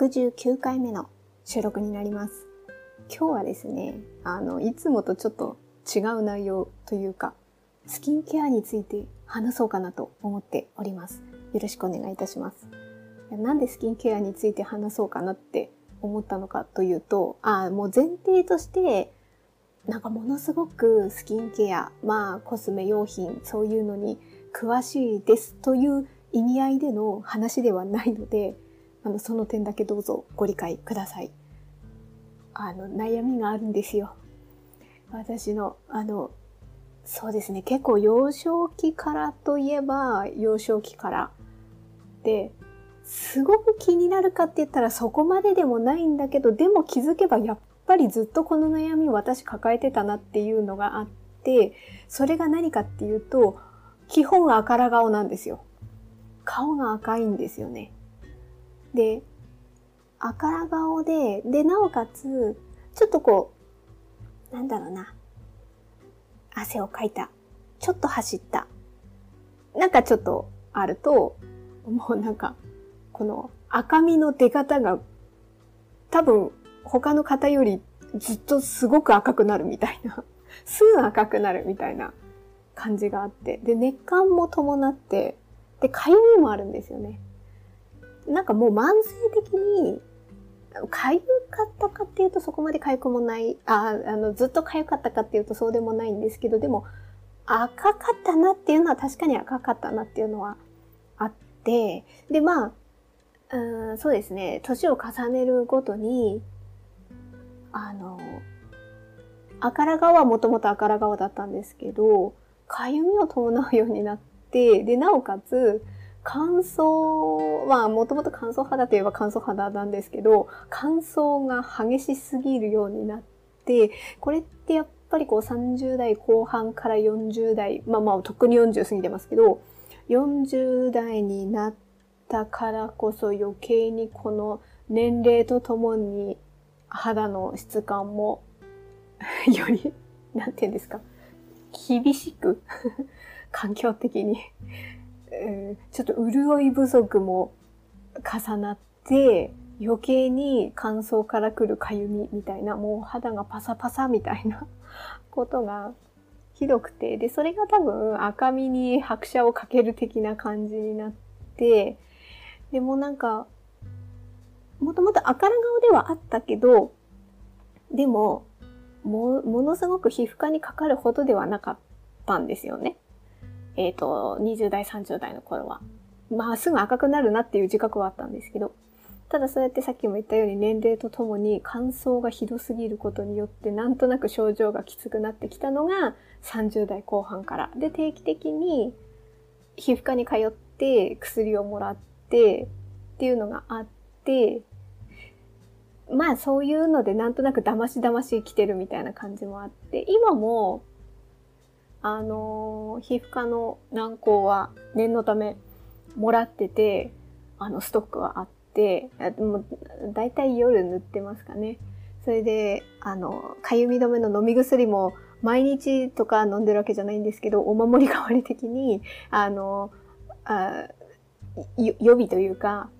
69回目の収録になります。今日はですね、あの、いつもとちょっと違う内容というか、スキンケアについて話そうかなと思っております。よろしくお願いいたします。なんでスキンケアについて話そうかなって思ったのかというと、あもう前提として、なんかものすごくスキンケア、まあコスメ用品、そういうのに詳しいですという意味合いでの話ではないので、あの、その点だけどうぞご理解ください。あの、悩みがあるんですよ。私の、あの、そうですね、結構幼少期からといえば、幼少期から。で、すごく気になるかって言ったらそこまででもないんだけど、でも気づけばやっぱりずっとこの悩み私抱えてたなっていうのがあって、それが何かっていうと、基本赤ら顔なんですよ。顔が赤いんですよね。で、赤ら顔で、で、なおかつ、ちょっとこう、なんだろうな。汗をかいた。ちょっと走った。なんかちょっとあると、もうなんか、この赤みの出方が、多分他の方よりずっとすごく赤くなるみたいな。すぐ赤くなるみたいな感じがあって。で、熱感も伴って、で、かゆみもあるんですよね。なんかもう慢性的に、かゆかったかっていうとそこまでかゆくもない、あ、あの、ずっとかゆかったかっていうとそうでもないんですけど、でも、赤かったなっていうのは確かに赤かったなっていうのはあって、で、まあ、うんそうですね、年を重ねるごとに、あの、赤ら顔はもともと赤ら顔だったんですけど、かゆみを伴うようになって、で、なおかつ、乾燥は、もともと乾燥肌といえば乾燥肌なんですけど、乾燥が激しすぎるようになって、これってやっぱりこう30代後半から40代、まあまあ特に40過ぎてますけど、40代になったからこそ余計にこの年齢とともに肌の質感も より、なんて言うんですか、厳しく環境的にえ、ちょっと潤い不足も重なって、余計に乾燥から来るかゆみみたいな、もう肌がパサパサみたいな ことがひどくて、で、それが多分赤みに拍車をかける的な感じになって、でもなんか、もともと赤ら顔ではあったけど、でも、も、ものすごく皮膚科にかかるほどではなかったんですよね。えっ、ー、と、20代、30代の頃は。まあ、すぐ赤くなるなっていう自覚はあったんですけど、ただそうやってさっきも言ったように年齢とともに乾燥がひどすぎることによってなんとなく症状がきつくなってきたのが30代後半から。で、定期的に皮膚科に通って薬をもらってっていうのがあって、まあそういうのでなんとなく騙し騙し生きてるみたいな感じもあって、今もあの皮膚科の軟膏は念のためもらってて、あの、ストックはあって、もう大体夜塗ってますかね。それで、あの、かゆみ止めの飲み薬も毎日とか飲んでるわけじゃないんですけど、お守り代わり的に、あの、あ予備というか、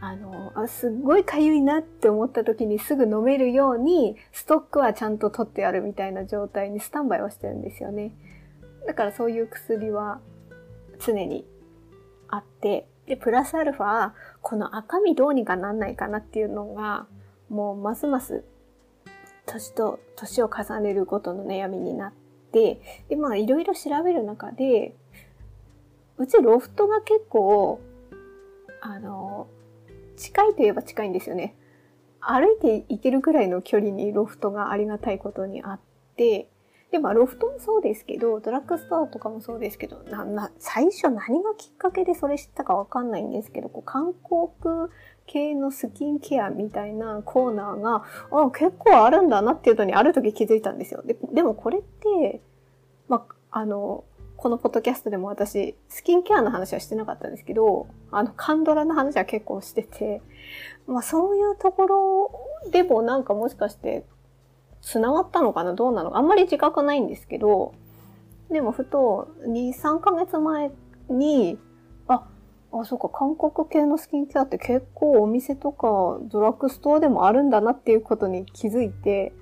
あの、あすっごいかゆいなって思った時にすぐ飲めるように、ストックはちゃんと取ってあるみたいな状態にスタンバイはしてるんですよね。だからそういう薬は常にあって、で、プラスアルファ、この赤みどうにかなんないかなっていうのが、もうますます年と年を重ねるごとの悩みになって、で、まあいろいろ調べる中で、うちロフトが結構、あの、近いといえば近いんですよね。歩いて行けるくらいの距離にロフトがありがたいことにあって、で、まあ、ロフトもそうですけど、ドラッグストアとかもそうですけど、な、な、最初何がきっかけでそれ知ったかわかんないんですけど、こう、韓国系のスキンケアみたいなコーナーが、あ、結構あるんだなっていうのにある時気づいたんですよ。で、でもこれって、まあ、あの、このポッドキャストでも私、スキンケアの話はしてなかったんですけど、あの、カンドラの話は結構してて、まあそういうところでもなんかもしかして繋がったのかな？どうなの？かあんまり自覚ないんですけど、でもふと2、3ヶ月前に、あ、あ、そうか、韓国系のスキンケアって結構お店とかドラッグストアでもあるんだなっていうことに気づいて、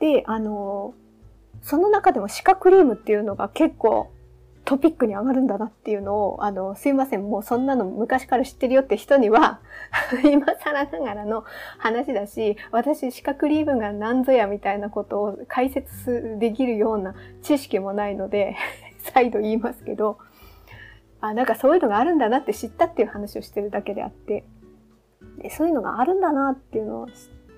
で、あの、その中でも歯科クリームっていうのが結構トピックに上がるんだなっていうのを、あの、すいません、もうそんなの昔から知ってるよって人には 今更ながらの話だし、私、歯科クリームが何ぞやみたいなことを解説できるような知識もないので 再度言いますけど、あ、なんかそういうのがあるんだなって知ったっていう話をしてるだけであって、でそういうのがあるんだなっていうのを知っ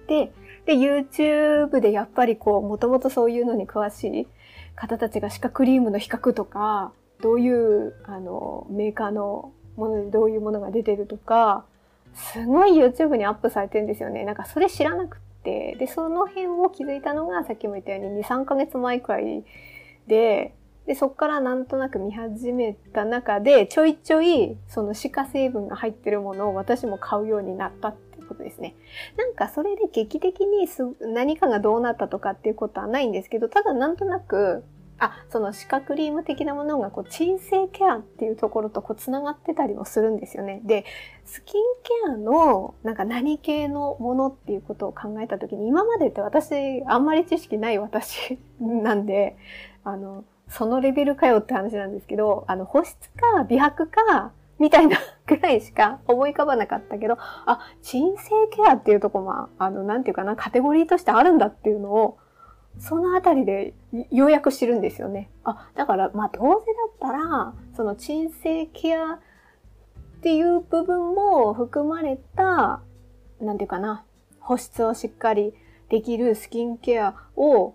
て、で、YouTube でやっぱりこう、もともとそういうのに詳しい方たちが歯科クリームの比較とか、どういう、あの、メーカーのものでどういうものが出てるとか、すごい YouTube にアップされてるんですよね。なんかそれ知らなくて、で、その辺を気づいたのが、さっきも言ったように2、3ヶ月前くらいで、で、そっからなんとなく見始めた中で、ちょいちょい、その歯科成分が入ってるものを私も買うようになったっことですね。なんかそれで劇的に何かがどうなったとかっていうことはないんですけど、ただなんとなく、あ、その歯科クリーム的なものがこう鎮静ケアっていうところとこう繋がってたりもするんですよね。で、スキンケアのなんか何系のものっていうことを考えたときに今までって私あんまり知識ない私 なんで、あの、そのレベルかよって話なんですけど、あの、保湿か美白か、みたいなぐらいしか思い浮かばなかったけど、あ、鎮静ケアっていうとこも、あの、なんていうかな、カテゴリーとしてあるんだっていうのを、そのあたりでようやく知るんですよね。あ、だから、まあ、どうせだったら、その鎮静ケアっていう部分も含まれた、なんていうかな、保湿をしっかりできるスキンケアを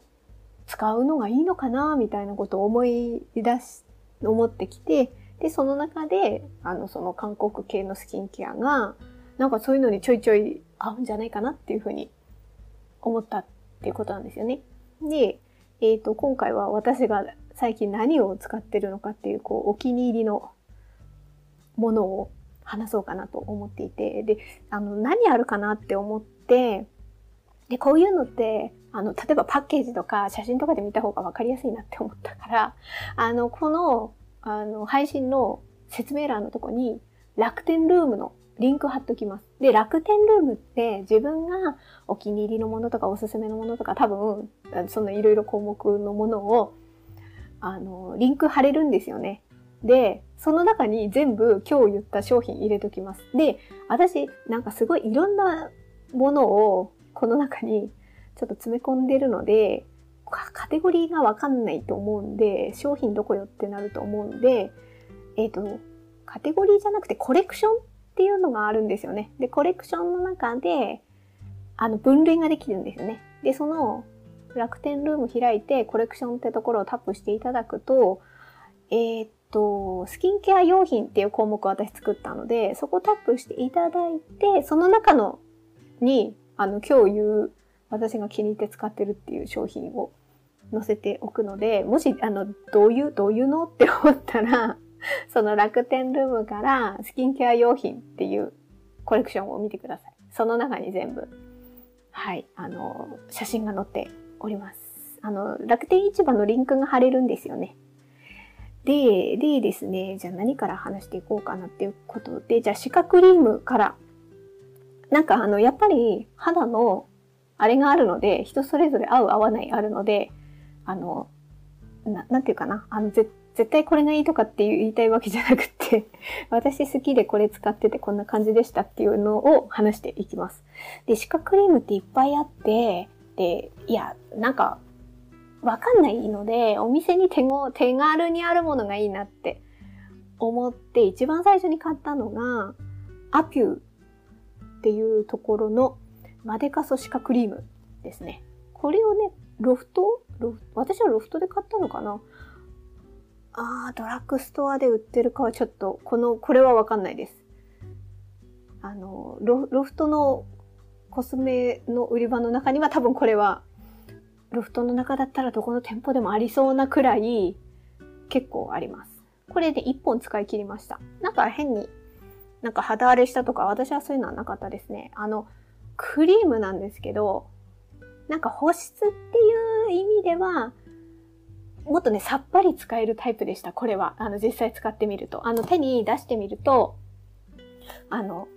使うのがいいのかな、みたいなことを思い出し、思ってきて、で、その中で、あの、その韓国系のスキンケアが、なんかそういうのにちょいちょい合うんじゃないかなっていうふうに思ったっていうことなんですよね。で、えっ、ー、と、今回は私が最近何を使ってるのかっていう、こう、お気に入りのものを話そうかなと思っていて、で、あの、何あるかなって思って、で、こういうのって、あの、例えばパッケージとか写真とかで見た方がわかりやすいなって思ったから、あの、この、あの、配信の説明欄のとこに、楽天ルームのリンク貼っときます。で、楽天ルームって自分がお気に入りのものとかおすすめのものとか多分、そのいろいろ項目のものを、あの、リンク貼れるんですよね。で、その中に全部今日言った商品入れときます。で、私なんかすごいいろんなものをこの中にちょっと詰め込んでるので、カテゴリーがわかんないと思うんで、商品どこよってなると思うんで、えっ、ー、と、カテゴリーじゃなくてコレクションっていうのがあるんですよね。で、コレクションの中で、あの、分類ができるんですよね。で、その、楽天ルーム開いて、コレクションってところをタップしていただくと、えー、っと、スキンケア用品っていう項目を私作ったので、そこをタップしていただいて、その中のに、あの、今日言う、私が気に入って使ってるっていう商品を載せておくので、もし、あの、どういう、どういうのって思ったら、その楽天ルームからスキンケア用品っていうコレクションを見てください。その中に全部、はい、あの、写真が載っております。あの、楽天市場のリンクが貼れるんですよね。で、でですね、じゃあ何から話していこうかなっていうことで、じゃあ歯科クリームから、なんかあの、やっぱり肌のあれがあるので、人それぞれ合う合わないあるので、あの、ななんていうかな、あの、絶対これがいいとかって言いたいわけじゃなくて 私好きでこれ使っててこんな感じでしたっていうのを話していきます。で、歯科クリームっていっぱいあって、で、いや、なんか、わかんないので、お店に手ご手軽にあるものがいいなって思って、一番最初に買ったのが、アピューっていうところのマデカソ歯科クリームですね。これをね、ロフト私はロフトで買ったのかな？ああ、ドラッグストアで売ってるかはちょっと、この、これはわかんないです。あの、ロロフトのコスメの売り場の中には多分これは、ロフトの中だったらどこの店舗でもありそうなくらい結構あります。これで1本使い切りました。なんか変になんか肌荒れしたとか私はそういうのはなかったですね。あの、クリームなんですけど、なんか保湿っていう意味では、もっとね、さっぱり使えるタイプでした。これは。あの、実際使ってみると。あの、手に出してみると、あの、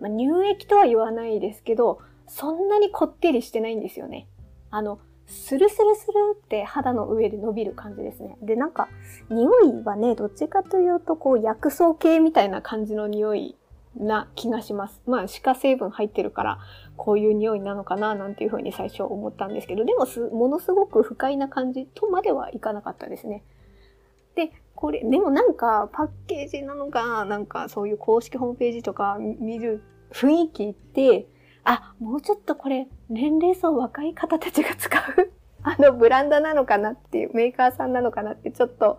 まあ、乳液とは言わないですけど、そんなにこってりしてないんですよね。あの、スルスルスルって肌の上で伸びる感じですね。で、なんか、匂いはね、どっちかというと、こう、薬草系みたいな感じの匂いな気がします。まあ、歯科成分入ってるから、こういう匂いなのかな、なんていうふうに最初思ったんですけど、でも、ものすごく不快な感じとまではいかなかったですね。で、これ、でもなんか、パッケージなのか、なんか、そういう公式ホームページとか見る雰囲気って、あ、もうちょっとこれ、年齢層若い方たちが使うあのブランドなのかなっていう、メーカーさんなのかなってちょっと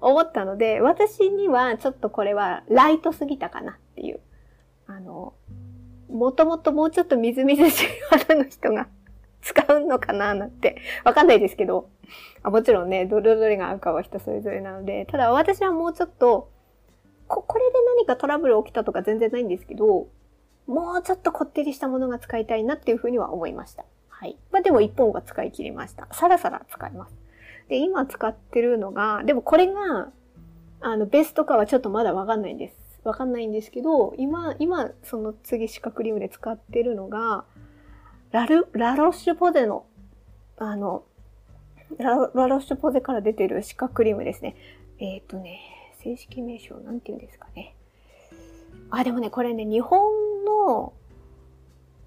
思ったので、私にはちょっとこれはライトすぎたかなっていう。あの、もともともうちょっとみずみずしい肌の人が 使うのかななんて、わかんないですけど、あもちろんね、どれどれが合うかは人それぞれなので、ただ私はもうちょっと、こ、これで何かトラブル起きたとか全然ないんですけど、もうちょっとこってりしたものが使いたいなっていうふうには思いました。はい。まあでも1本は使い切りました。さらさら使います。で、今使ってるのが、でもこれが、あの、ベストかはちょっとまだわかんないんです。わかんないんですけど、今、今、その次歯科クリームで使ってるのが、ラル、ラロッシュポゼの、あの、ララロッシュポゼから出てる歯科クリームですね。えっ、ー、とね、正式名称なんて言うんですかね。あ、でもね、これね、日本の、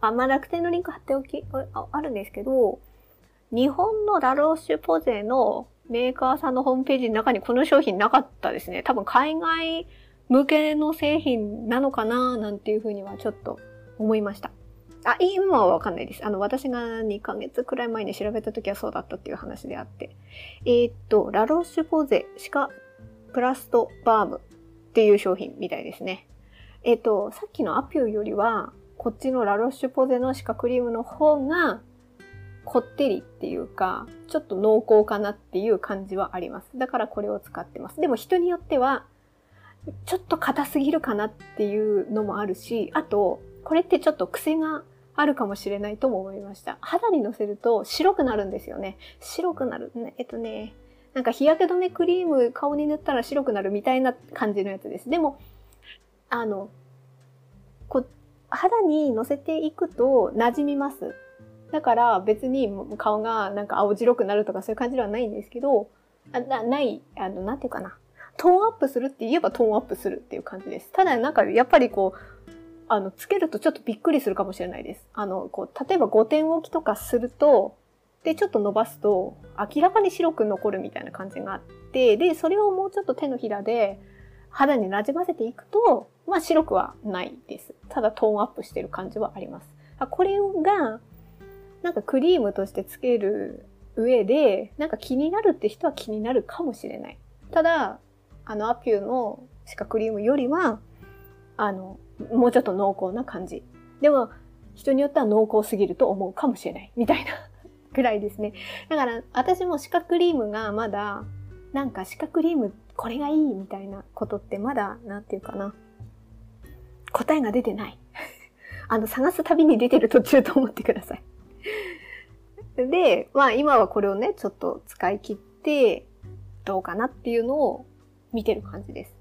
あ、まあ、楽天のリンク貼っておき、ああるんですけど、日本のラロッシュポゼのメーカーさんのホームページの中にこの商品なかったですね。多分海外向けの製品なのかななんていうふうにはちょっと思いました。あ、今はわかんないです。あの、私が2ヶ月くらい前に調べた時はそうだったっていう話であって。えー、っと、ラロッシュポゼシカプラストバームっていう商品みたいですね。えー、っと、さっきのアピューよりは、こっちのラロッシュポゼのシカクリームの方がこってりっていうか、ちょっと濃厚かなっていう感じはあります。だからこれを使ってます。でも人によっては、ちょっと硬すぎるかなっていうのもあるし、あと、これってちょっと癖があるかもしれないとも思いました。肌にのせると白くなるんですよね。白くなる。えっとね、なんか日焼け止めクリーム顔に塗ったら白くなるみたいな感じのやつです。でも、あの、こ肌にのせていくと馴染みます。だから別に顔がなんか青白くなるとかそういう感じではないんですけど、あなない、あの、なんていうかな。トーンアップするって言えばトーンアップするっていう感じです。ただなんかやっぱりこう、あの、つけるとちょっとびっくりするかもしれないです。あの、こう、例えば5点置きとかすると、で、ちょっと伸ばすと、明らかに白く残るみたいな感じがあって、で、それをもうちょっと手のひらで肌に馴染ませていくと、まあ白くはないです。ただトーンアップしてる感じはあります。これが、なんかクリームとしてつける上で、なんか気になるって人は気になるかもしれない。ただ、あのアピューの歯科クリームよりは、あの、もうちょっと濃厚な感じ。でも、人によっては濃厚すぎると思うかもしれない。みたいな ぐらいですね。だから、私も歯科クリームがまだ、なんか歯科クリームこれがいいみたいなことってまだ、なんていうかな。答えが出てない。あの、探す旅に出てる途中と思ってください。で、まあ今はこれをね、ちょっと使い切って、どうかなっていうのを見てる感じです。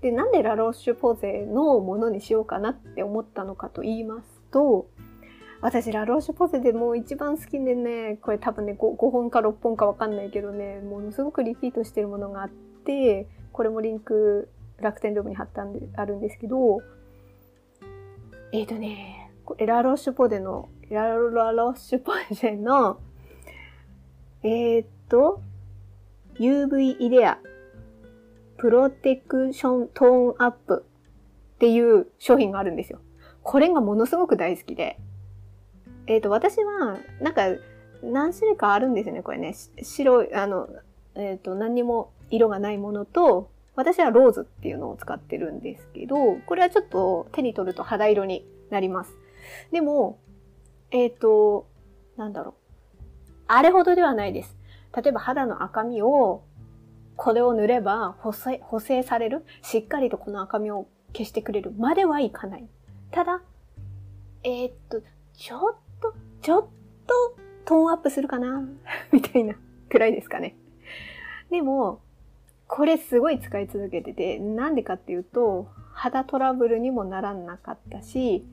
で、なんでラロッシュポゼのものにしようかなって思ったのかと言いますと、私、ラロッシュポゼでもう一番好きでね、これ多分ね5、5本か6本かわかんないけどね、ものすごくリピートしてるものがあって、これもリンク楽天ルームに貼ったんで、あるんですけど、えっ、ー、とね、これラロッシュポゼの、ラロラロッシュポゼの、えー、っと、UV イデアプロテクショントーンアップっていう商品があるんですよ。これがものすごく大好きで。えっ、と、私は、なんか、何種類かあるんですよね、これね。白い、あの、えっ、と、何にも色がないものと、私はローズっていうのを使ってるんですけど、これはちょっと手に取ると肌色になります。でも、えっ、ー、と、なんだろう。あれほどではないです。例えば肌の赤みをこれを塗れば補正補正されるしっかりとこの赤みを消してくれるまではいかない。ただ、えー、っと、ちょっと、ちょっとトーンアップするかな みたいなくらいですかね。でも、これすごい使い続けてて、なんでかっていうと、肌トラブルにもならなかったし、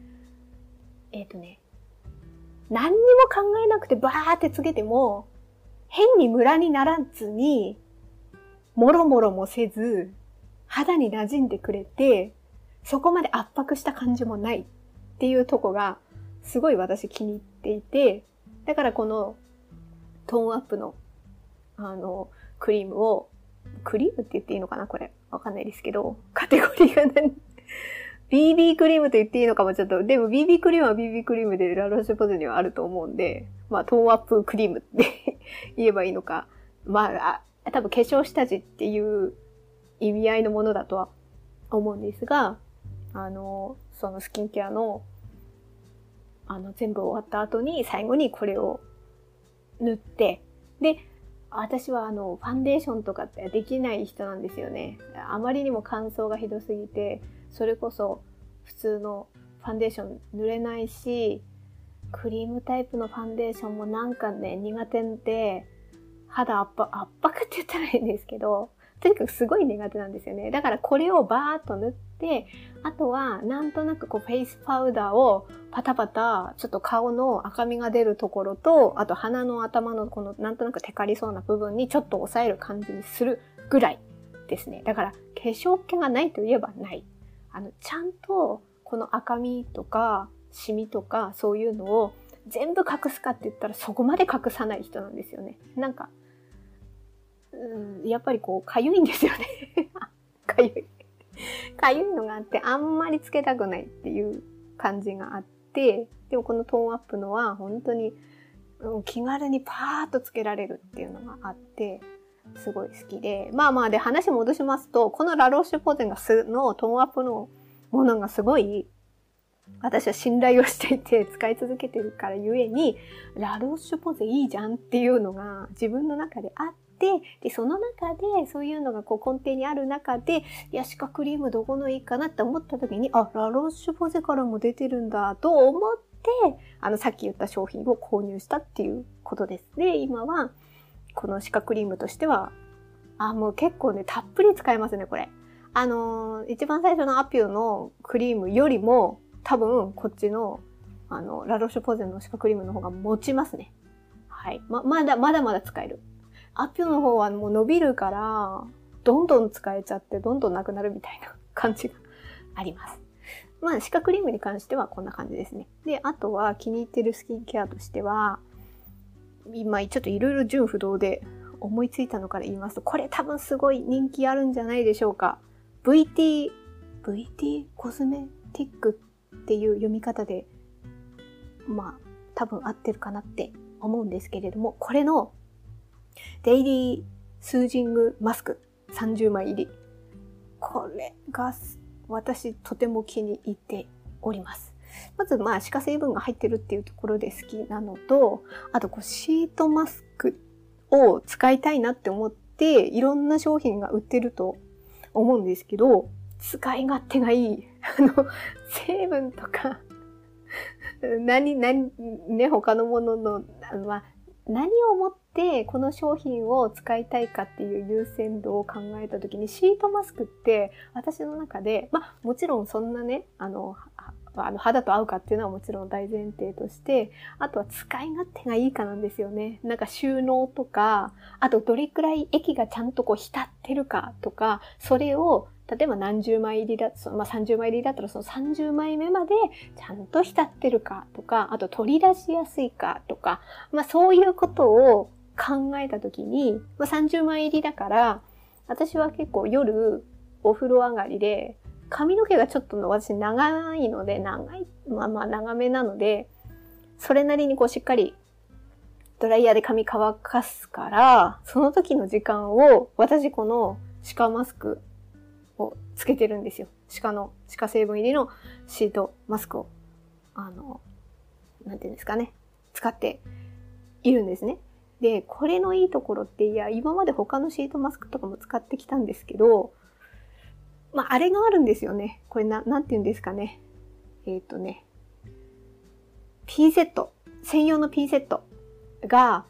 えっ、ー、とね、何にも考えなくてバーってつけても、変にムラにならずに、もろもろもせず、肌に馴染んでくれて、そこまで圧迫した感じもないっていうとこが、すごい私気に入っていて、だからこのトーンアップの、あの、クリームを、クリームって言っていいのかなこれ。わかんないですけど、カテゴリーが何？BB クリームと言っていいのかもちょっと、でも BB クリームは BB クリームでラロシュポゼにはあると思うんで、まあトーンアップクリームって言えばいいのか。まあ、あ多分化粧下地っていう意味合いのものだとは思うんですが、あの、そのスキンケアの、あの、全部終わった後に最後にこれを塗って、で、私はあの、ファンデーションとかってできない人なんですよね。あまりにも乾燥がひどすぎて、それこそ普通のファンデーション塗れないし、クリームタイプのファンデーションもなんかね、苦手で、肌圧迫、圧迫って言ったらいいんですけど、とにかくすごい苦手なんですよね。だからこれをバーっと塗って、あとはなんとなくこうフェイスパウダーをパタパタ、ちょっと顔の赤みが出るところと、あと鼻の頭のこのなんとなくテカりそうな部分にちょっと押さえる感じにするぐらいですね。だから化粧気がないといえばない。あの、ちゃんとこの赤みとかシミとかそういうのを全部隠すかって言ったらそこまで隠さない人なんですよね。なんか、うん、やっぱりこう、かゆいんですよね。かゆい。かゆいのがあって、あんまりつけたくないっていう感じがあって、でもこのトーンアップのは本当に、うん、気軽にパーッとつけられるっていうのがあって、すごい好きで。まあまあで話戻しますと、このラロッシュポゼンがすのトーンアップのものがすごい私は信頼をしていて使い続けてるからゆえに、ラロッシュポゼいいじゃんっていうのが自分の中であって、で、その中でそういうのがこう根底にある中で、いや、シカクリームどこのいいかなって思った時に、あ、ラロッシュポゼからも出てるんだと思って、あの、さっき言った商品を購入したっていうことです。で、今は、このシカクリームとしては、あ、もう結構ね、たっぷり使えますね、これ。あのー、一番最初のアピューのクリームよりも、多分、こっちの、あの、ラロシュポゼのシカクリームの方が持ちますね。はい。ま、まだ、まだまだ使える。アピューの方はもう伸びるから、どんどん使えちゃって、どんどんなくなるみたいな感じがあります。まあ、シカクリームに関してはこんな感じですね。で、あとは気に入ってるスキンケアとしては、今ちょっといろいろ純不動で思いついたのから言いますと、これ多分すごい人気あるんじゃないでしょうか。VT、VT コスメティックっていう読み方で、まあ、多分合ってるかなって思うんですけれども、これのデイリースージングマスク30枚入り。これが私とても気に入っております。まず、まあ、歯科成分が入ってるっていうところで好きなのと、あと、こう、シートマスクを使いたいなって思って、いろんな商品が売ってると思うんですけど、使い勝手がいい。あの、成分とか 何、何、ね、他のものの、まあ、何をもってこの商品を使いたいかっていう優先度を考えた時にシートマスクって私の中で、まあもちろんそんなね、あの、あの肌と合うかっていうのはもちろん大前提として、あとは使い勝手がいいかなんですよね。なんか収納とか、あとどれくらい液がちゃんとこう浸ってるかとか、それを例えば何十枚入りだ、まあ、30枚入りだったらその30枚目までちゃんと浸ってるかとか、あと取り出しやすいかとか、まあそういうことを考えたときに、まあ、30枚入りだから、私は結構夜お風呂上がりで髪の毛がちょっと私長いので、長い、まあまあ長めなので、それなりにこうしっかりドライヤーで髪乾かすから、その時の時間を私この歯科マスクをつけてるんですよ。歯科の、歯科成分入りのシートマスクを、あの、なんていうんですかね、使っているんですね。で、これのいいところって、いや、今まで他のシートマスクとかも使ってきたんですけど、まあ、あれがあるんですよね。これな、なんて言うんですかね。えっ、ー、とね、P セット、専用の P セットが、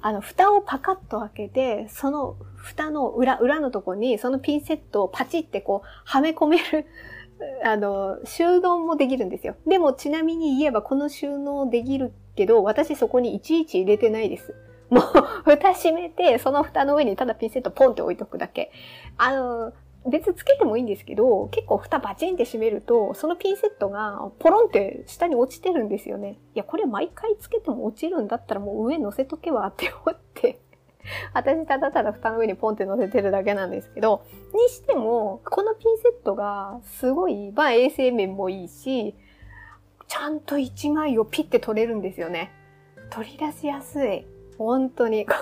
あの、蓋をパカッと開けて、その蓋の裏、裏のとこに、そのピンセットをパチってこう、はめ込める あの、収納もできるんですよ。でも、ちなみに言えば、この収納できるけど、私そこにいちいち入れてないです。もう、蓋閉めて、その蓋の上にただピンセットポンって置いとくだけ。あの、別つけてもいいんですけど、結構蓋バチンって閉めると、そのピンセットがポロンって下に落ちてるんですよね。いや、これ毎回つけても落ちるんだったらもう上乗せとけばって思って。私ただただ蓋の上にポンって乗せてるだけなんですけど、にしても、このピンセットがすごい、まあ衛生面もいいし、ちゃんと1枚をピッて取れるんですよね。取り出しやすい。本当に。こ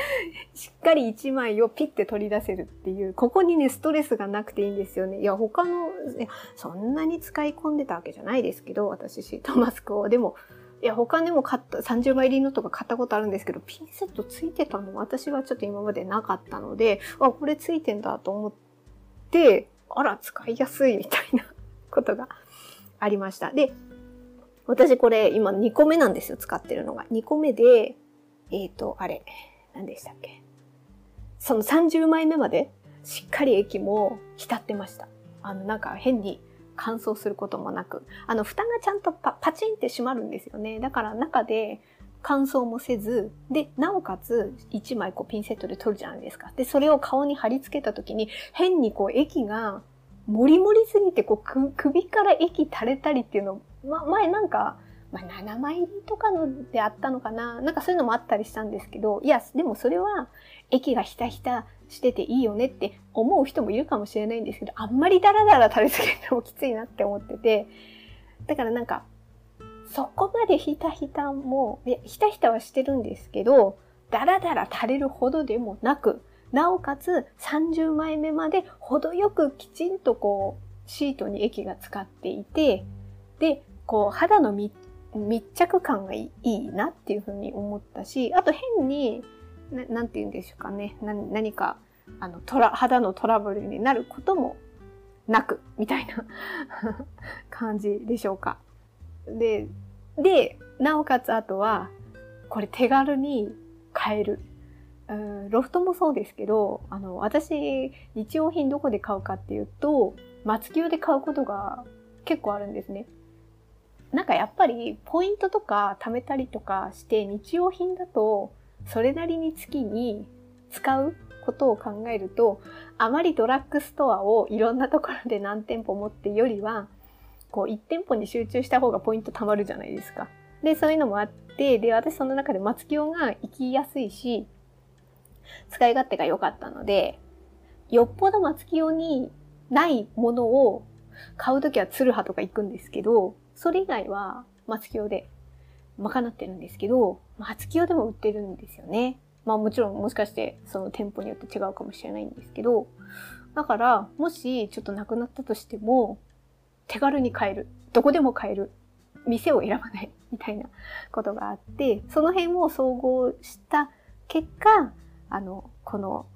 しっかり1枚をピッて取り出せるっていう、ここにね、ストレスがなくていいんですよね。いや、他の、そんなに使い込んでたわけじゃないですけど、私シートマスクを。でも、いや、他でも買った、30枚入りのとか買ったことあるんですけど、ピンセットついてたの？私はちょっと今までなかったので、あ、これついてんだと思って、あら、使いやすいみたいなことがありました。で、私これ今2個目なんですよ、使ってるのが。2個目で、えっ、ー、と、あれ、何でしたっけ？その30枚目までしっかり液も浸ってました。あの、なんか変に乾燥することもなく、あの、蓋がちゃんとパパチンって閉まるんですよね。だから中で乾燥もせず、で、なおかつ1枚こうピンセットで取るじゃないですか。で、それを顔に貼り付けた時に変にこう液がもりもりすぎてこう首から液垂れたりっていうの、ま、前なんか、まあ、7枚入りとかのであったのかな。なんかそういうのもあったりしたんですけど、いや、でもそれは液がひたひたしてていいよねって思う人もいるかもしれないんですけど、あんまりダラダラ垂れすぎてもきついなって思ってて、だからなんか、そこまでひたひたも、いや、ひたひたはしてるんですけど、ダラダラ垂れるほどでもなく、なおかつ30枚目まで程よくきちんとこう、シートに液が使っていて、で、こう、肌の密密着感がいいなっていうふうに思ったし、あと変に、ななんて言うんでしょうかね。何か、あの、トラ、肌のトラブルになることもなく、みたいな 感じでしょうか。で、で、なおかつあとは、これ手軽に買える。ロフトもそうですけど、あの、私、日用品どこで買うかっていうと、松清で買うことが結構あるんですね。なんかやっぱり、ポイントとか貯めたりとかして、日用品だと、それなりに月に使うことを考えると、あまりドラッグストアをいろんなところで何店舗持ってよりは、こう一店舗に集中した方がポイント貯まるじゃないですか。で、そういうのもあって、で、私その中で松清が行きやすいし、使い勝手が良かったので、よっぽど松清にないものを買うときはツルハとか行くんですけど、それ以外は松清で賄ってるんですけど、松清でも売ってるんですよね。まあもちろんもしかしてその店舗によって違うかもしれないんですけど、だからもしちょっとなくなったとしても、手軽に買える。どこでも買える。店を選ばない。みたいなことがあって、その辺を総合した結果、あの、この、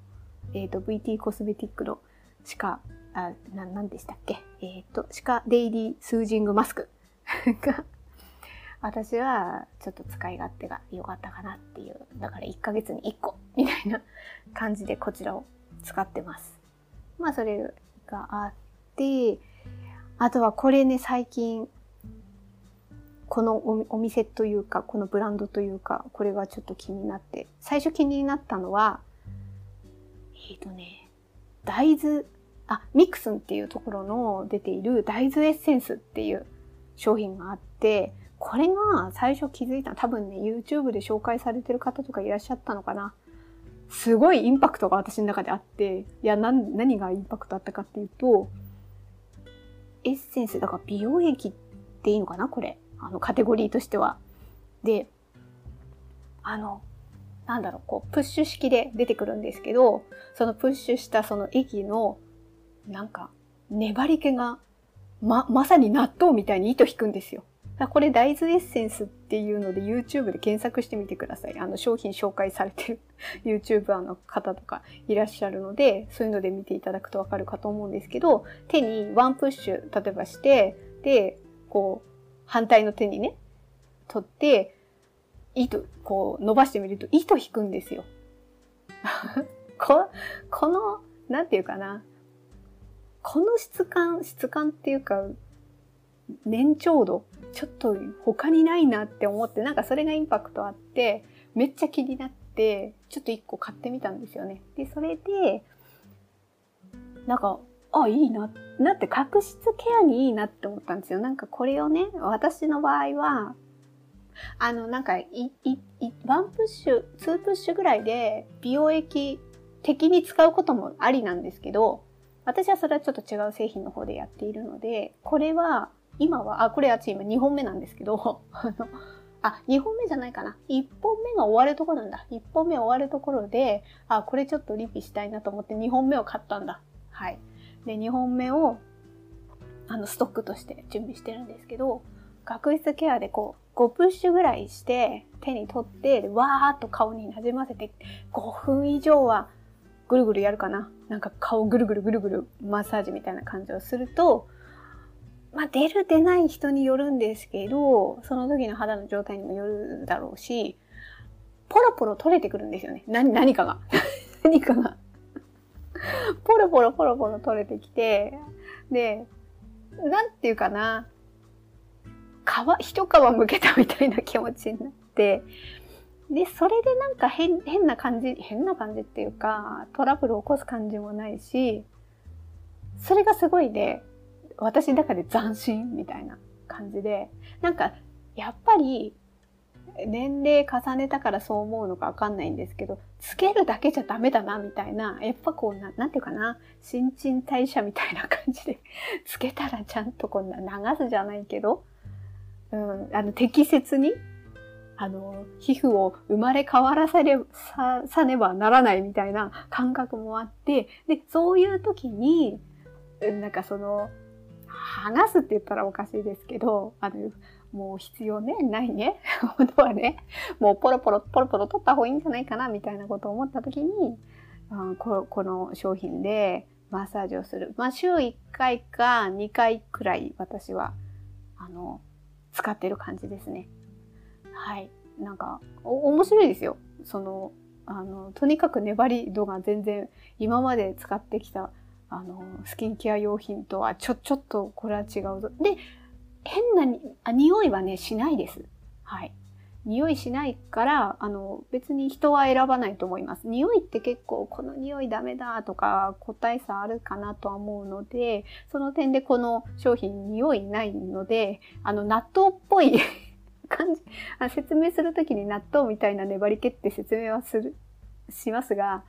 えっ、ー、と、VT コスメティックの歯科、あ、な、なんでしたっけ？えっ、ー、と、歯科デイリースージングマスクが、私はちょっと使い勝手が良かったかなっていう。だから1ヶ月に1個みたいな感じでこちらを使ってます。まあそれがあって、あとはこれね、最近、このお店というか、このブランドというか、これがちょっと気になって、最初気になったのは、えっ、ー、とね、大豆、あ、ミクスンっていうところの出ている大豆エッセンスっていう商品があって、これが最初気づいた多分ね、YouTube で紹介されてる方とかいらっしゃったのかな。すごいインパクトが私の中であって、いや、何がインパクトあったかっていうと、エッセンス、だから美容液っていいのかなこれ。あの、カテゴリーとしては。で、あの、なんだろう、こう、プッシュ式で出てくるんですけど、そのプッシュしたその液の、なんか、粘り気が、ま、まさに納豆みたいに糸引くんですよ。これ大豆エッセンスっていうので YouTube で検索してみてください。あの商品紹介されてる YouTuber の方とかいらっしゃるので、そういうので見ていただくとわかるかと思うんですけど、手にワンプッシュ、例えばして、で、こう、反対の手にね、取って、糸、こう伸ばしてみると糸引くんですよ。ここの、なんていうかな。この質感、質感っていうか、年長度、ちょっと他にないなって思って、なんかそれがインパクトあって、めっちゃ気になって、ちょっと一個買ってみたんですよね。で、それで、なんか、あ、いいな、なって角質ケアにいいなって思ったんですよ。なんかこれをね、私の場合は、あの、なんか、い、い、い、ワンプッシュ、ツープッシュぐらいで美容液的に使うこともありなんですけど、私はそれはちょっと違う製品の方でやっているので、これは、今は、あ、これ私今2本目なんですけど、あの、あ、2本目じゃないかな。1本目が終わるところなんだ。1本目終わるところで、あ、これちょっとリピしたいなと思って2本目を買ったんだ。はい。で、2本目を、あの、ストックとして準備してるんですけど、角質ケアでこう、5プッシュぐらいして手に取って、わーっと顔になじませて、5分以上はぐるぐるやるかな。なんか顔ぐるぐるぐるぐるマッサージみたいな感じをすると、まあ出る出ない人によるんですけど、その時の肌の状態にもよるだろうし、ポロポロ取れてくるんですよね。何、何かが。何かがポロポロポロポロ取れてきて、で、なんていうかな、皮、一皮むけたみたいな気持ちになって、で、それでなんか変、変な感じ、変な感じっていうか、トラブルを起こす感じもないし、それがすごいね、私の中で斬新みたいな感じで、なんか、やっぱり、年齢重ねたからそう思うのかわかんないんですけど、つけるだけじゃダメだな、みたいな、やっぱこうな、なんていうかな、新陳代謝みたいな感じで、つけたらちゃんとこんな流すじゃないけど、うん、あの、適切に、あの、皮膚を生まれ変わらされ、さ、さねばならないみたいな感覚もあって、で、そういう時に、なんかその、剥がすって言ったらおかしいですけど、あの、もう必要ね、ないね、ものはね、もうポロポロ、ポロポロ取った方がいいんじゃないかな、みたいなことを思った時に、あここの商品でマッサージをする。まあ、週1回か2回くらい私は、あの、使ってる感じですね。はい。なんか、お、面白いですよ。その、あの、とにかく粘り度が全然今まで使ってきたあの、スキンケア用品とはちょ、ちょっとこれは違うぞ。で、変なに、あ、匂いはね、しないです。はい。匂いしないから、あの、別に人は選ばないと思います。匂いって結構、この匂いダメだとか、個体差あるかなとは思うので、その点でこの商品匂いないので、あの、納豆っぽい感じ、あ説明するときに納豆みたいな粘り気って説明はする、しますが、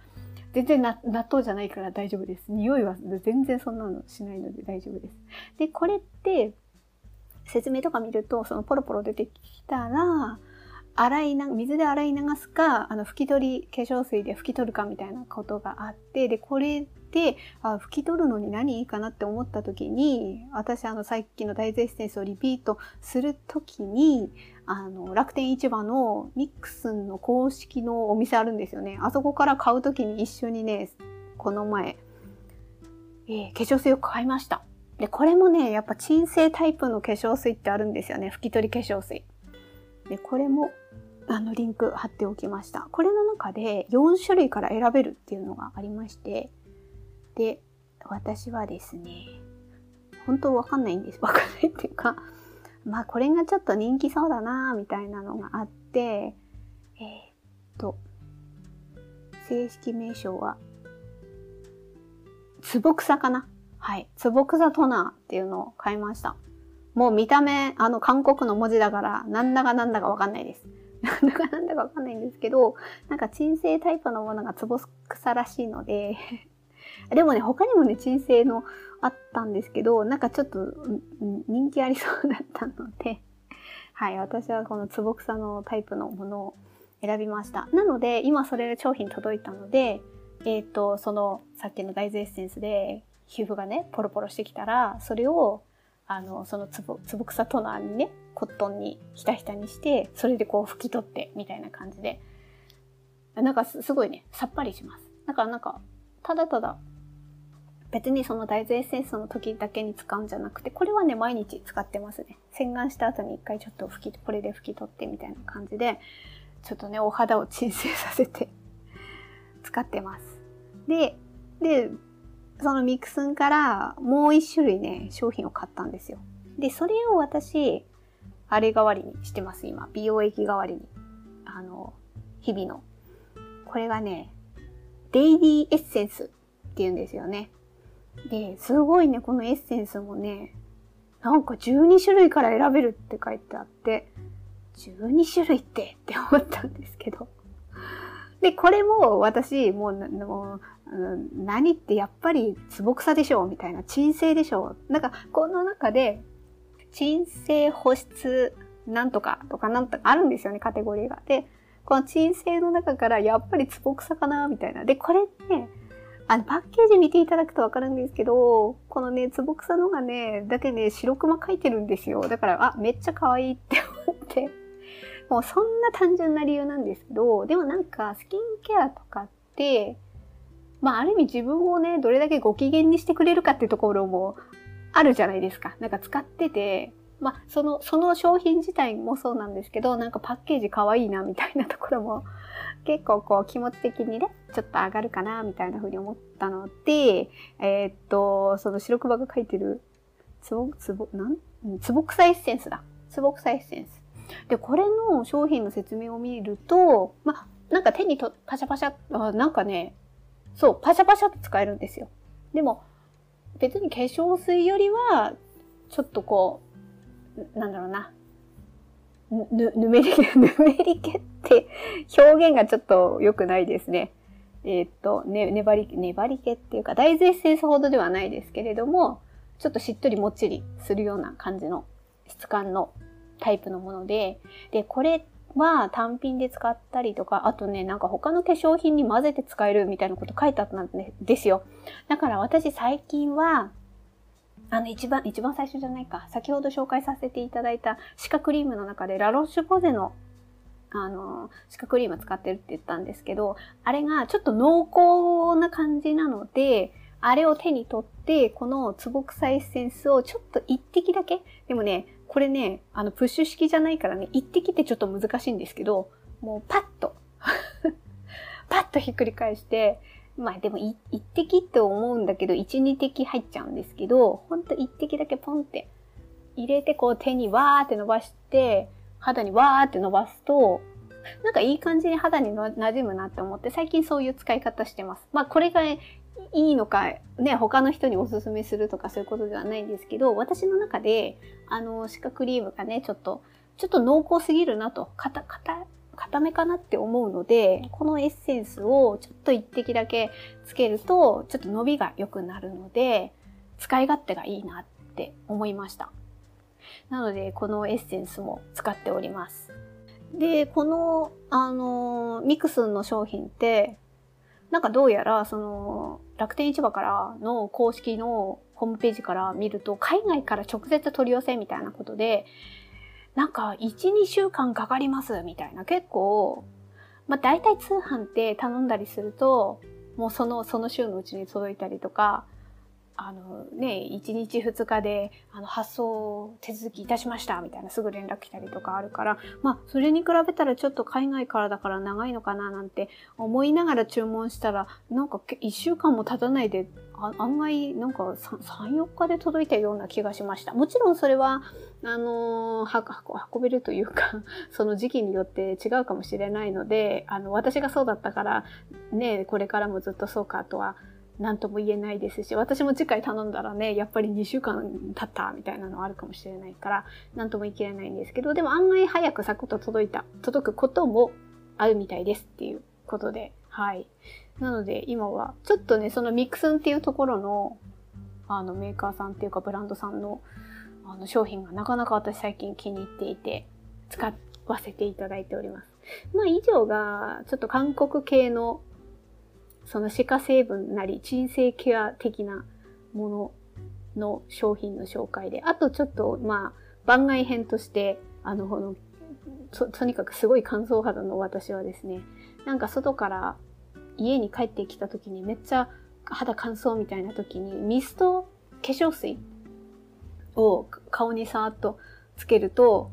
全然納豆じゃないから大丈夫です。匂いは全然そんなのしないので大丈夫です。で、これって、説明とか見ると、そのポロポロ出てきたら、洗いな、水で洗い流すか、あの、拭き取り、化粧水で拭き取るかみたいなことがあって、で、これで、あ、拭き取るのに何いいかなって思った時に、私、あの、さっきの大豆エッセンスをリピートする時に、あの、楽天市場のニックスンの公式のお店あるんですよね。あそこから買うときに一緒にね、この前、えー、化粧水を買いました。で、これもね、やっぱ鎮静タイプの化粧水ってあるんですよね。拭き取り化粧水。で、これも、あの、リンク貼っておきました。これの中で4種類から選べるっていうのがありまして、で、私はですね、本当わかんないんです。わかんないっていうか、まあこれがちょっと人気そうだなみたいなのがあって、えー、っと、正式名称は、つぼ草かな？はい。つぼ草トナーっていうのを買いました。もう見た目、あの、韓国の文字だから、なんだかなんだかわかんないです。なんだかなんだかわかんないんですけど、なんか鎮静タイプのものがつぼ草らしいので でもね、他にもね、鎮静のあったんですけど、なんかちょっと人気ありそうだったので、はい、私はこのつぼ草のタイプのものを選びました。なので、今それが商品届いたので、えっ、ー、と、そのさっきの大豆エッセンスで皮膚がね、ポロポロしてきたら、それを、あの、そのつぼ、つぼ草トナーにね、コットンにひたひたにして、それでこう拭き取って、みたいな感じで。なんかすごいね、さっぱりします。だからなんか、ただただ別にその大豆エッセンスの時だけに使うんじゃなくて、これはね、毎日使ってますね。洗顔した後に一回ちょっと拭き、これで拭き取ってみたいな感じで、ちょっとね、お肌を鎮静させて 使ってます。で、で、そのミクスンからもう一種類ね、商品を買ったんですよ。で、それを私、あれ代わりにしてます、今。美容液代わりに。あの、日々の。これがね、デイリーエッセンスって言うんですよね。で、すごいね、このエッセンスもね、なんか12種類から選べるって書いてあって、12種類ってって思ったんですけど。で、これも私、もう、もう何ってやっぱりツボ草でしょうみたいな、鎮静でしょうなんか、この中で、鎮静保湿なんとかとかなんとかあるんですよね、カテゴリーが。で、この鎮静の中からやっぱりツボ草かなみたいな。で、これね、あの、パッケージ見ていただくとわかるんですけど、このね、ツボ草のがね、だけね、白熊書いてるんですよ。だから、あ、めっちゃ可愛いって思って。もうそんな単純な理由なんですけど、でもなんか、スキンケアとかって、まあ、ある意味自分をね、どれだけご機嫌にしてくれるかっていうところもあるじゃないですか。なんか使ってて、まあ、その、その商品自体もそうなんですけど、なんかパッケージ可愛いなみたいなところも結構こう気持ち的にね、ちょっと上がるかなみたいな風に思ったので、えー、っと、その白熊が書いてる、つぼ、つぼ、なん？つぼ草エッセンスだ。つぼ草エッセンス。で、これの商品の説明を見ると、まあ、なんか手にと、パシャパシャ、あなんかね、そう、パシャパシャって使えるんですよ。でも、別に化粧水よりは、ちょっとこう、なんだろうな。ぬ、ぬめり、ぬめり気って表現がちょっと良くないですね。えー、っと、ね、粘り、粘り気っていうか、大豆エッセンスほどではないですけれども、ちょっとしっとりもっちりするような感じの質感のタイプのもので、で、これは単品で使ったりとか、あとね、なんか他の化粧品に混ぜて使えるみたいなこと書いてあったんですよ。だから私最近は、あの一番、一番最初じゃないか。先ほど紹介させていただいた歯科クリームの中でラロッシュポゼのあの、歯科クリーム使ってるって言ったんですけど、あれがちょっと濃厚な感じなので、あれを手に取って、このツボ臭エッセンスをちょっと一滴だけ、でもね、これね、あの、プッシュ式じゃないからね、一滴ってちょっと難しいんですけど、もうパッと パッとひっくり返して、まあでも一滴って思うんだけど、一、二滴入っちゃうんですけど、ほんと一滴だけポンって入れてこう手にわーって伸ばして、肌にわーって伸ばすと、なんかいい感じに肌に馴染むなって思って、最近そういう使い方してます。まあこれがいいのか、ね、他の人におすすめするとかそういうことではないんですけど、私の中で、あの、歯科クリームがね、ちょっと、ちょっと濃厚すぎるなと、かた、かた、固めかなって思うので、このエッセンスをちょっと一滴だけつけると、ちょっと伸びが良くなるので、使い勝手がいいなって思いました。なので、このエッセンスも使っております。で、この、あの、ミクスンの商品って、なんかどうやら、その、楽天市場からの公式のホームページから見ると、海外から直接取り寄せみたいなことで、なんか1、2週間かかりますみたいな、結構、まあ大体通販って頼んだりすると、もうその、その週のうちに届いたりとか、あのね、1日2日であの発送手続きいたしましたみたいなすぐ連絡来たりとかあるから、まあそれに比べたらちょっと海外からだから長いのかななんて思いながら注文したら、なんか1週間も経たないで案外なんか3、4日で届いたような気がしました。もちろんそれは、あのー、運べるというか、その時期によって違うかもしれないので、あの、私がそうだったから、ね、これからもずっとそうかとは何とも言えないですし、私も次回頼んだらね、やっぱり2週間経ったみたいなのあるかもしれないから、何とも言い切れないんですけど、でも案外早くサクッと届いた、届くこともあるみたいですっていうことで、はい。なので今は、ちょっとね、そのミクスンっていうところの、あのメーカーさんっていうかブランドさんのあの商品がなかなか私最近気に入っていて、使わせていただいております。まあ以上が、ちょっと韓国系のその歯科成分なり鎮静ケア的なものの商品の紹介で、あとちょっと、まあ、番外編として、あの、このと、とにかくすごい乾燥肌の私はですね、なんか外から家に帰ってきた時にめっちゃ肌乾燥みたいな時にミスト化粧水を顔にさーっとつけると、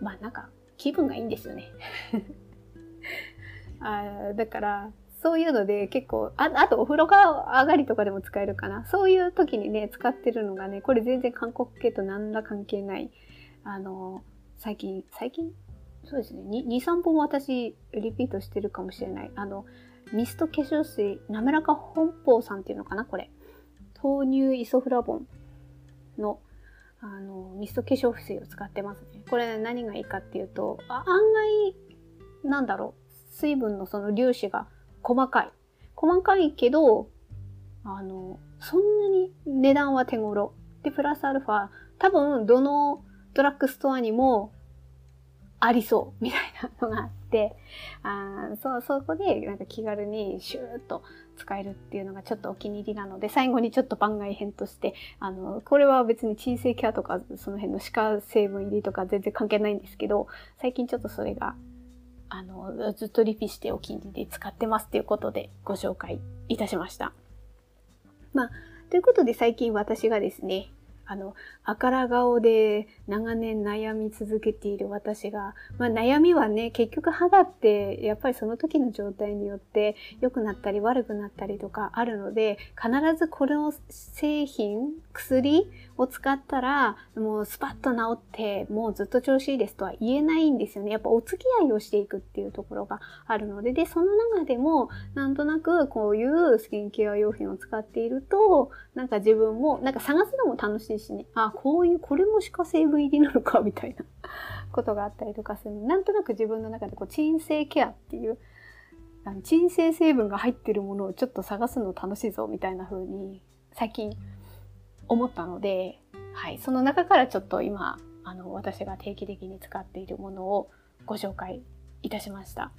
まあなんか気分がいいんですよね。あだから、そういうので結構、ああとお風呂が上がりとかでも使えるかな。そういう時にね、使ってるのがね、これ全然韓国系と何ら関係ない。あの、最近、最近？そうですね。2、3本私、リピートしてるかもしれない。あの、ミスト化粧水、滑らか本邦さんっていうのかなこれ。豆乳イソフラボンの、あの、ミスト化粧水を使ってますね。これ何がいいかっていうと、あ案外、なんだろう、水分のその粒子が細かい。細かいけど、あの、そんなに値段は手頃。で、プラスアルファ、多分、どのドラッグストアにもありそうみたいなのがあって、あそう、そこでなんか気軽にシューッと使えるっていうのがちょっとお気に入りなので、最後にちょっと番外編として、あの、これは別に鎮静ケアとかその辺の歯科成分入りとか全然関係ないんですけど、最近ちょっとそれが、あの、ずっとリピしてお気に入りで使ってますっていうことでご紹介いたしました。まあ、ということで最近私がですね、あの、あから顔で長年悩み続けている私が、まあ悩みはね、結局肌ってやっぱりその時の状態によって良くなったり悪くなったりとかあるので、必ずこれを製品、薬を使ったら、もうスパッと治って、もうずっと調子いいですとは言えないんですよね。やっぱお付き合いをしていくっていうところがあるので、で、その中でも、なんとなくこういうスキンケア用品を使っていると、なんか自分も、なんか探すのも楽しいしね、あ、こういう、これも歯科成分入りなのか、みたいな ことがあったりとかする。なんとなく自分の中でこう、鎮静ケアっていう、あの鎮静成分が入ってるものをちょっと探すの楽しいぞ、みたいな風に、最近思ったので、はい、その中からちょっと今、あの、私が定期的に使っているものをご紹介いたしました。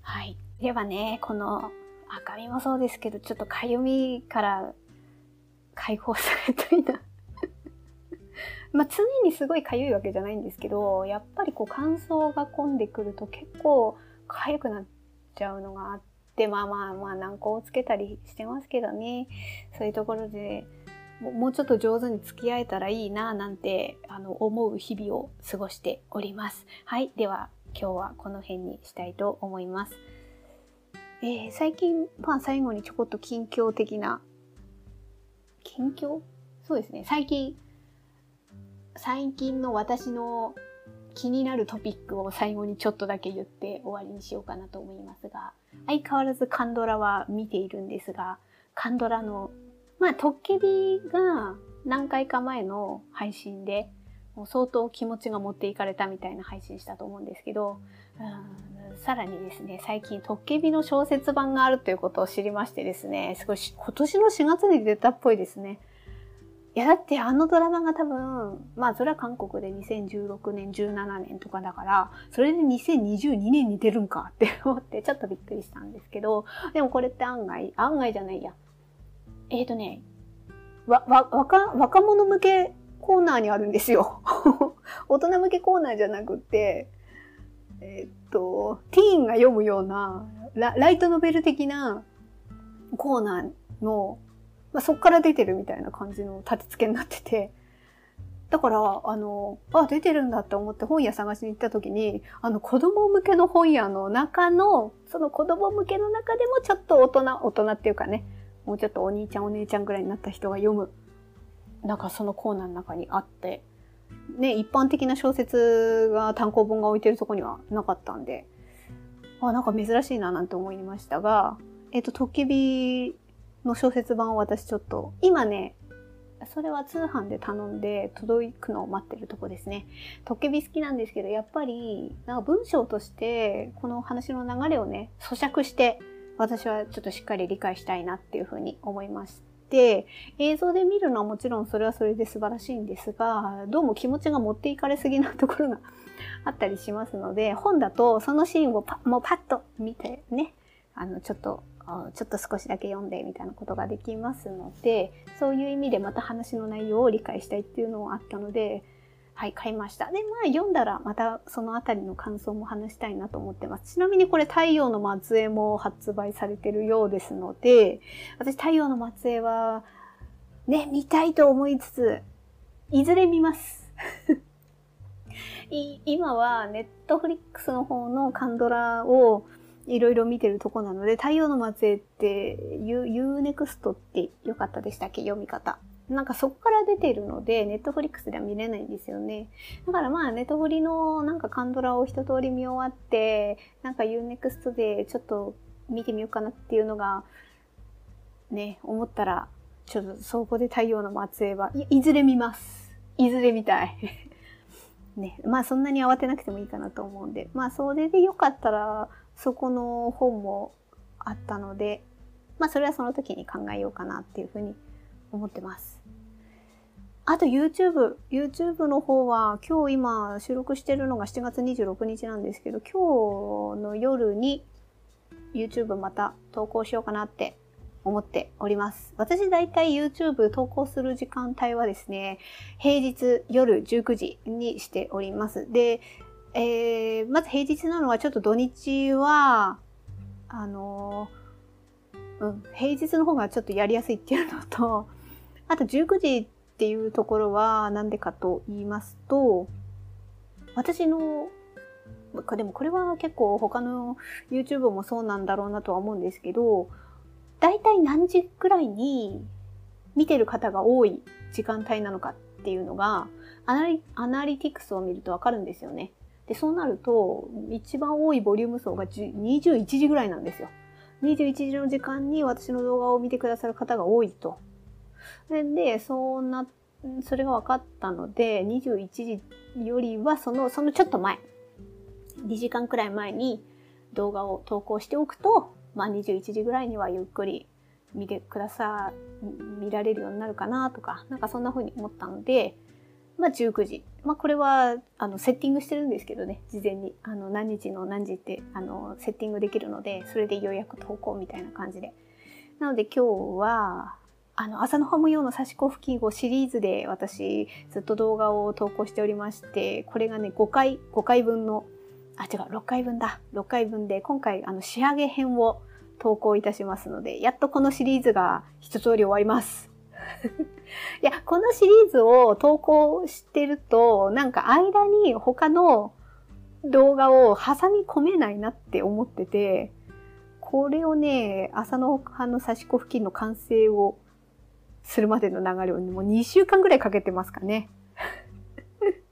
はい。ではね、この赤みもそうですけど、ちょっとかゆみから解放されたいな まあ常にすごい痒いわけじゃないんですけど、やっぱりこう乾燥が込んでくると結構痒くなっちゃうのがあって、まあまあまあ軟膏をつけたりしてますけどね。そういうところでもうちょっと上手に付き合えたらいいななんてあの思う日々を過ごしております。はい。では今日はこの辺にしたいと思います。えー、最近、まあ最後にちょこっと近況的な、近況そうですね。最近、最近の私の気になるトピックを最後にちょっとだけ言って終わりにしようかなと思いますが、相変わらずカンドラは見ているんですが、カンドラの、まあ、トッケビが何回か前の配信で、もう相当気持ちが持っていかれたみたいな配信したと思うんですけど、うんさらにですね、最近トッケビの小説版があるということを知りましてですね、すごい今年の4月に出たっぽいですね。いや、だってあのドラマが多分、まあそれは韓国で2016年、17年とかだから、それで2022年に出るんかって思ってちょっとびっくりしたんですけど、でもこれって案外、案外じゃないや。えっ、ー、とね、わ、わ、若、若者向けコーナーにあるんですよ。大人向けコーナーじゃなくて、えっ、と、ティーンが読むようなラ、ライトノベル的なコーナーのまあ、そっから出てるみたいな感じの立て付けになってて、だから、あの、あ、出てるんだって思って本屋探しに行った時に、あの、子供向けの本屋の中の、その子供向けの中でもちょっと大人、大人っていうかね、もうちょっとお兄ちゃんお姉ちゃんぐらいになった人が読む、なんかそのコーナーの中にあって、ね、一般的な小説が単行本が置いてるとこにはなかったんで、あ、なんか珍しいななんて思いましたが、えっ、と、トッケビの小説版を私ちょっと、今ね、それは通販で頼んで届くのを待ってるとこですね。トッケビ好きなんですけど、やっぱり、なんか文章として、この話の流れをね、咀嚼して、私はちょっとしっかり理解したいなっていうふうに思いまして、映像で見るのはもちろんそれはそれで素晴らしいんですが、どうも気持ちが持っていかれすぎなところがあったりしますので、本だとそのシーンをパもうパッと見てね、あの、ちょっとちょっと少しだけ読んでみたいなことができますので、そういう意味でまた話の内容を理解したいっていうのもあったので、はい、買いました。で、まあ読んだらまたそのあたりの感想も話したいなと思ってます。ちなみにこれ太陽の末裔も発売されてるようですので、私太陽の末裔はね、見たいと思いつつ、いずれ見ます。今はネットフリックスの方のカンドラをいろいろ見てるとこなので、太陽の末裔って U-NEXT ってよかったでしたっけ？読み方。なんかそこから出てるので、ネットフリックスでは見れないんですよね。だからまあ、ネットフリのなんかカンドラを一通り見終わって、なんか UNEXT でちょっと見てみようかなっていうのが、ね、思ったら、ちょっとそこで太陽の末裔はいいずれ見ます。いずれ見たい。ね、まあそんなに慌てなくてもいいかなと思うんで、まあそれでよかったら、そこの本もあったので、まあそれはその時に考えようかなっていうふうに思ってます。あと YouTube。YouTube の方は今日今収録してるのが7月26日なんですけど、今日の夜に YouTube また投稿しようかなって思っております。私だいたい YouTube 投稿する時間帯はですね、平日夜19時にしております。で、えー、まず平日なのはちょっと土日は、あのー、うん、平日の方がちょっとやりやすいっていうのと、あと19時っていうところはなんでかと言いますと、私の、でもこれは結構他の YouTube もそうなんだろうなとは思うんですけど、だいたい何時くらいに見てる方が多い時間帯なのかっていうのが、アナリアナリティクスを見るとわかるんですよね。で、そうなると、一番多いボリューム層が21時ぐらいなんですよ。21時の時間に私の動画を見てくださる方が多いと。それで、そんな、それが分かったので、21時よりはその、そのちょっと前、2時間くらい前に動画を投稿しておくと、まあ21時ぐらいにはゆっくり見てくださ、見られるようになるかなとか、なんかそんな風に思ったので、まあ19時。まあこれは、あの、セッティングしてるんですけどね、事前に。あの、何日の何時って、あの、セッティングできるので、それで予約投稿みたいな感じで。なので今日は、あの、朝のハム用の差し子付近をシリーズで私ずっと動画を投稿しておりまして、これがね、5回、5回分の、あ、違う、6回分だ。6回分で、今回、あの、仕上げ編を投稿いたしますので、やっとこのシリーズが一通り終わります。いや、このシリーズを投稿してると、なんか間に他の動画を挟み込めないなって思ってて、これをね、朝の葉の差し子付近の完成をするまでの流れをもう2週間ぐらいかけてますかね。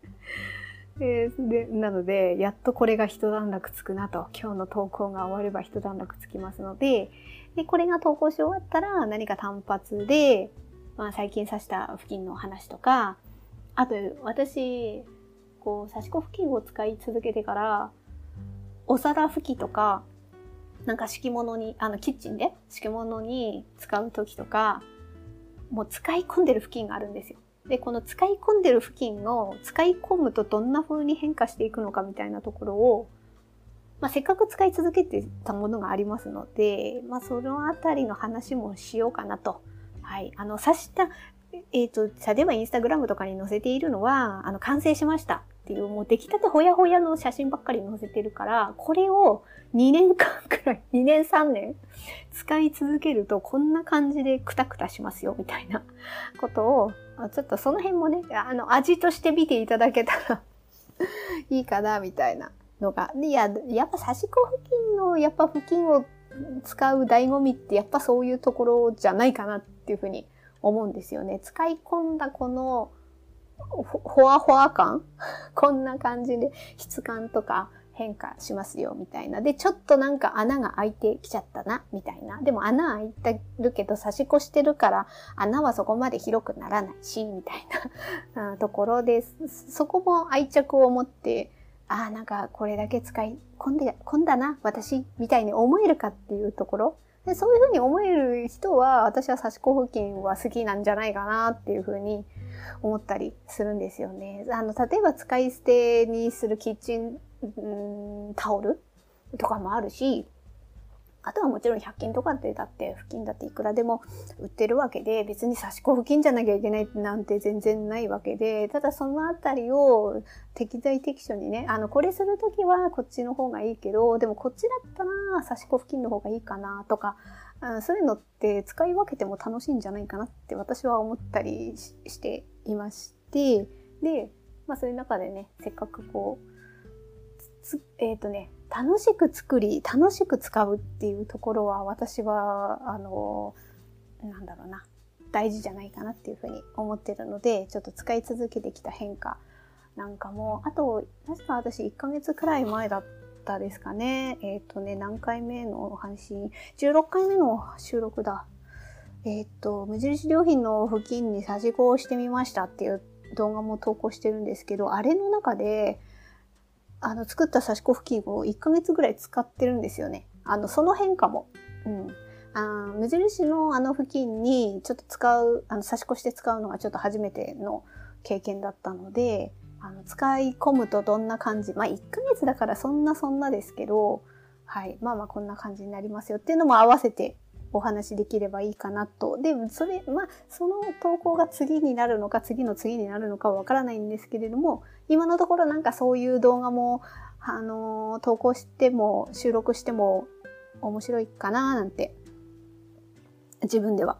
ででなので、やっとこれが一段落つくなと。今日の投稿が終われば一段落つきますので、でこれが投稿し終わったら何か単発で、まあ最近刺した付近の話とか、あと私、こう、刺し子付近を使い続けてから、お皿拭きとか、なんか敷物に、あの、キッチンで敷物に使う時とか、もう使い込んでる付近があるんですよ。で、この使い込んでる付近を使い込むとどんな風に変化していくのかみたいなところを、まあ、せっかく使い続けてたものがありますので、まあ、そのあたりの話もしようかなと。はい。あの、刺した、えっ、ー、と、例えばインスタグラムとかに載せているのは、あの、完成しましたっていう、もう出来たてほやほやの写真ばっかり載せてるから、これを2年間くらい、2年3年使い続けるとこんな感じでクタクタしますよ、みたいなことを、ちょっとその辺もね、あの、味として見ていただけたら いいかな、みたいなのが。いや、やっぱ差し子付近の、やっぱ付近を使う醍醐味ってやっぱそういうところじゃないかなっていうふうに思うんですよね。使い込んだこのほわほわ感？こんな感じで質感とか変化しますよ、みたいな。で、ちょっとなんか穴が開いてきちゃったな、みたいな。でも穴開いてるけど差し越してるから穴はそこまで広くならないし、みたいな ところです。そこも愛着を持って、ああ、なんかこれだけ使い込んで、込んだな、私、みたいに思えるかっていうところ。でそういうふうに思える人は、私は差し子付近は好きなんじゃないかなっていうふうに思ったりするんですよね。あの、例えば使い捨てにするキッチン、タオルとかもあるし、あとはもちろん100均とかでだって付近だっていくらでも売ってるわけで別に差し子付近じゃなきゃいけないなんて全然ないわけでただそのあたりを適材適所にねあのこれするときはこっちの方がいいけどでもこっちだったら差し子付近の方がいいかなとかそういうのって使い分けても楽しいんじゃないかなって私は思ったりしていましてで、まあ、そういう中でねせっかくこうえっ、ー、とね楽しく作り、楽しく使うっていうところは私は、あの、なんだろうな、大事じゃないかなっていうふうに思ってるので、ちょっと使い続けてきた変化なんかも、あと、確か私1ヶ月くらい前だったたですかね。えっ、ー、とね、何回目の配信 ?16 回目の収録だ。えっ、ー、と、無印良品の付近に差し子をしてみましたっていう動画も投稿してるんですけど、あれの中で、あの、作った差し子付近を1ヶ月ぐらい使ってるんですよね。あの、その変化も。うん。あ無印のあの付近にちょっと使う、あの、差し子して使うのがちょっと初めての経験だったので、あの、使い込むとどんな感じ、まあ、1ヶ月だからそんなそんなですけど、はい。まあまあこんな感じになりますよっていうのも合わせてお話しできればいいかなと。で、それ、まあ、その投稿が次になるのか、次の次になるのかはわからないんですけれども、今のところなんかそういう動画も、あの、投稿しても、収録しても面白いかななんて、自分では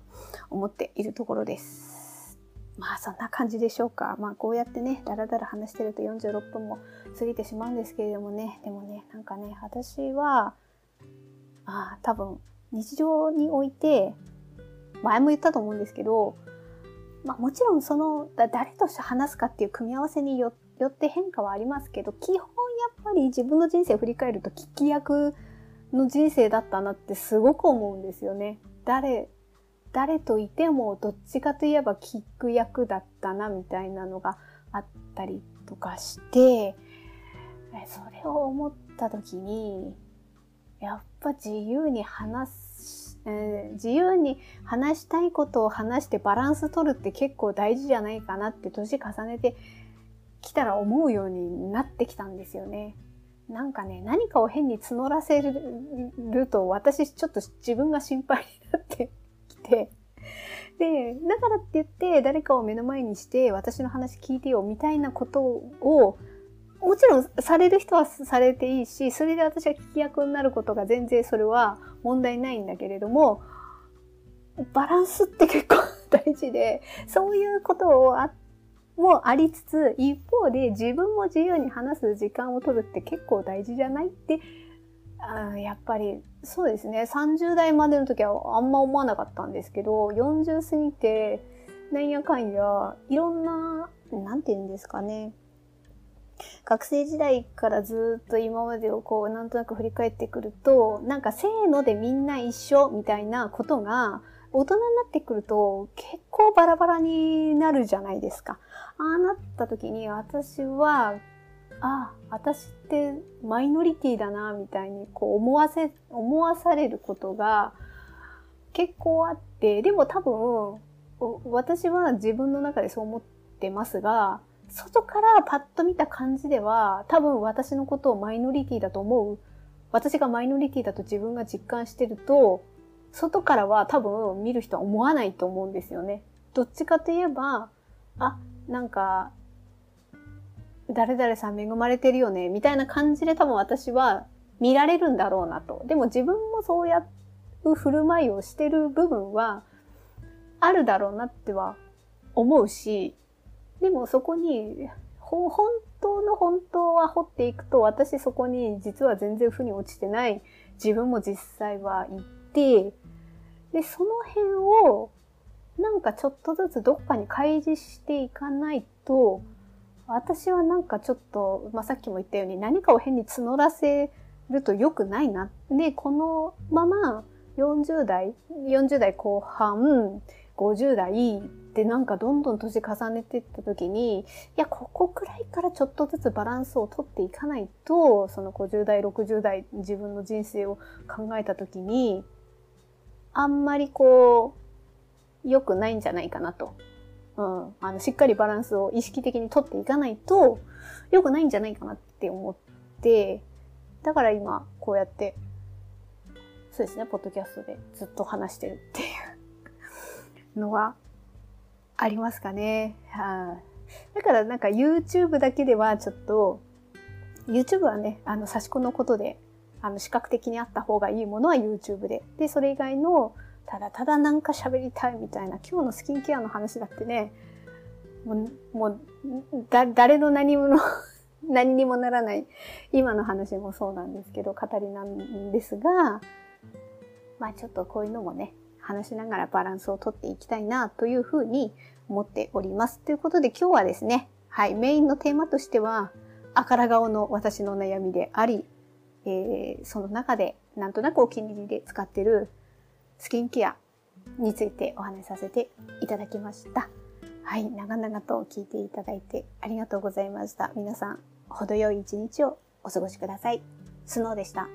思っているところです。まあそんな感じでしょうか。まあこうやってね、だらだら話してると46分も過ぎてしまうんですけれどもね、でもね、なんかね、私は、ああ、多分日常において、前も言ったと思うんですけど、まあもちろんその、だ誰として話すかっていう組み合わせによって変化はありますけど、基本やっぱり自分の人生を振り返ると聞き役の人生だったなってすごく思うんですよね。誰、誰といてもどっちかといえば聞く役だったなみたいなのがあったりとかして、それを思った時に、やっぱ自由に話す、えー、自由に話したいことを話してバランス取るって結構大事じゃないかなって年重ねてきたら思うようになってきたんですよね。なんかね、何かを変に募らせると私ちょっと自分が心配になってて、で、だからって言って誰かを目の前にして私の話聞いてよみたいなことをもちろんされる人はされていいし、それで私が聞き役になることが全然それは問題ないんだけれども、バランスって結構大事で、そういうことをあもありつつ、一方で自分も自由に話す時間を取るって結構大事じゃないってあやっぱりそうですね30代までの時はあんま思わなかったんですけど40過ぎてなんやかんやいろんな何て言うんですかね学生時代からずっと今までをこうなんとなく振り返ってくると、なんかせーのでみんな一緒みたいなことが大人になってくると結構バラバラになるじゃないですか。ああなった時に私は、あ、私ってマイノリティだなみたいにこう思わせ、思わされることが結構あって、でも多分私は自分の中でそう思ってますが、外からパッと見た感じでは、多分私のことをマイノリティだと思う。私がマイノリティだと自分が実感してると、外からは多分見る人は思わないと思うんですよね。どっちかといえば、あ、なんか、誰々さん恵まれてるよね、みたいな感じで多分私は見られるんだろうなと。でも自分もそうやう振る舞いをしてる部分はあるだろうなっては思うし、でもそこに、本当の本当は掘っていくと、私そこに実は全然負に落ちてない自分も実際はいて、で、その辺を、なんかちょっとずつどっかに開示していかないと、私はなんかちょっと、まあ、さっきも言ったように何かを変に募らせると良くないな。で、このまま40代、40代後半、50代でなんかどんどん年重ねていった時に、いや、ここくらいからちょっとずつバランスをとっていかないと、その50代、60代自分の人生を考えた時に、あんまりこう、良くないんじゃないかなと。うん。あの、しっかりバランスを意識的にとっていかないと、良くないんじゃないかなって思って、だから今、こうやってそうですね、ポッドキャストでずっと話してるっていうのはありますかね。はあ、だからなんか YouTube だけではちょっと、YouTube はね、あの、差し子のことで、あの、視覚的にあった方がいいものは YouTube で。で、それ以外の、ただただなんか喋りたいみたいな、今日のスキンケアの話だってね、もう、もう、だ、誰の何者 何にもならない、今の話もそうなんですけど、語りなんですが、まあちょっとこういうのもね、話しながらバランスをとっていきたいなというふうに思っております。ということで今日はですね、はい、メインのテーマとしては、あから顔の私の悩みであり、えー、その中でなんとなくお気に入りで使ってるスキンケアについてお話しさせていただきました。はい、長々と聞いていただいてありがとうございました。皆さん、程よい一日をお過ごしください。スノーでした。